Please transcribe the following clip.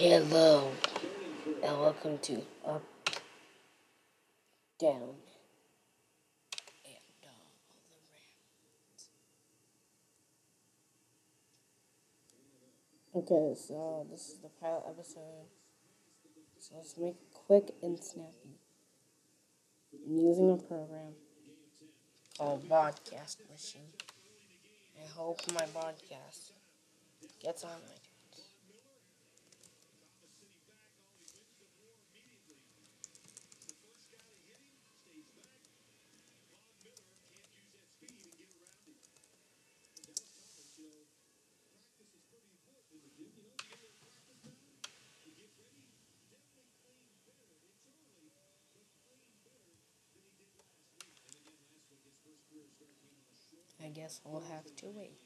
Hello, and welcome to Up, Down, and All Around. Okay, so this is the pilot episode. So let's make it quick and snappy. I'm using a program called Broadcast Machine. I hope my podcast gets on iTunes. I guess we'll have to wait.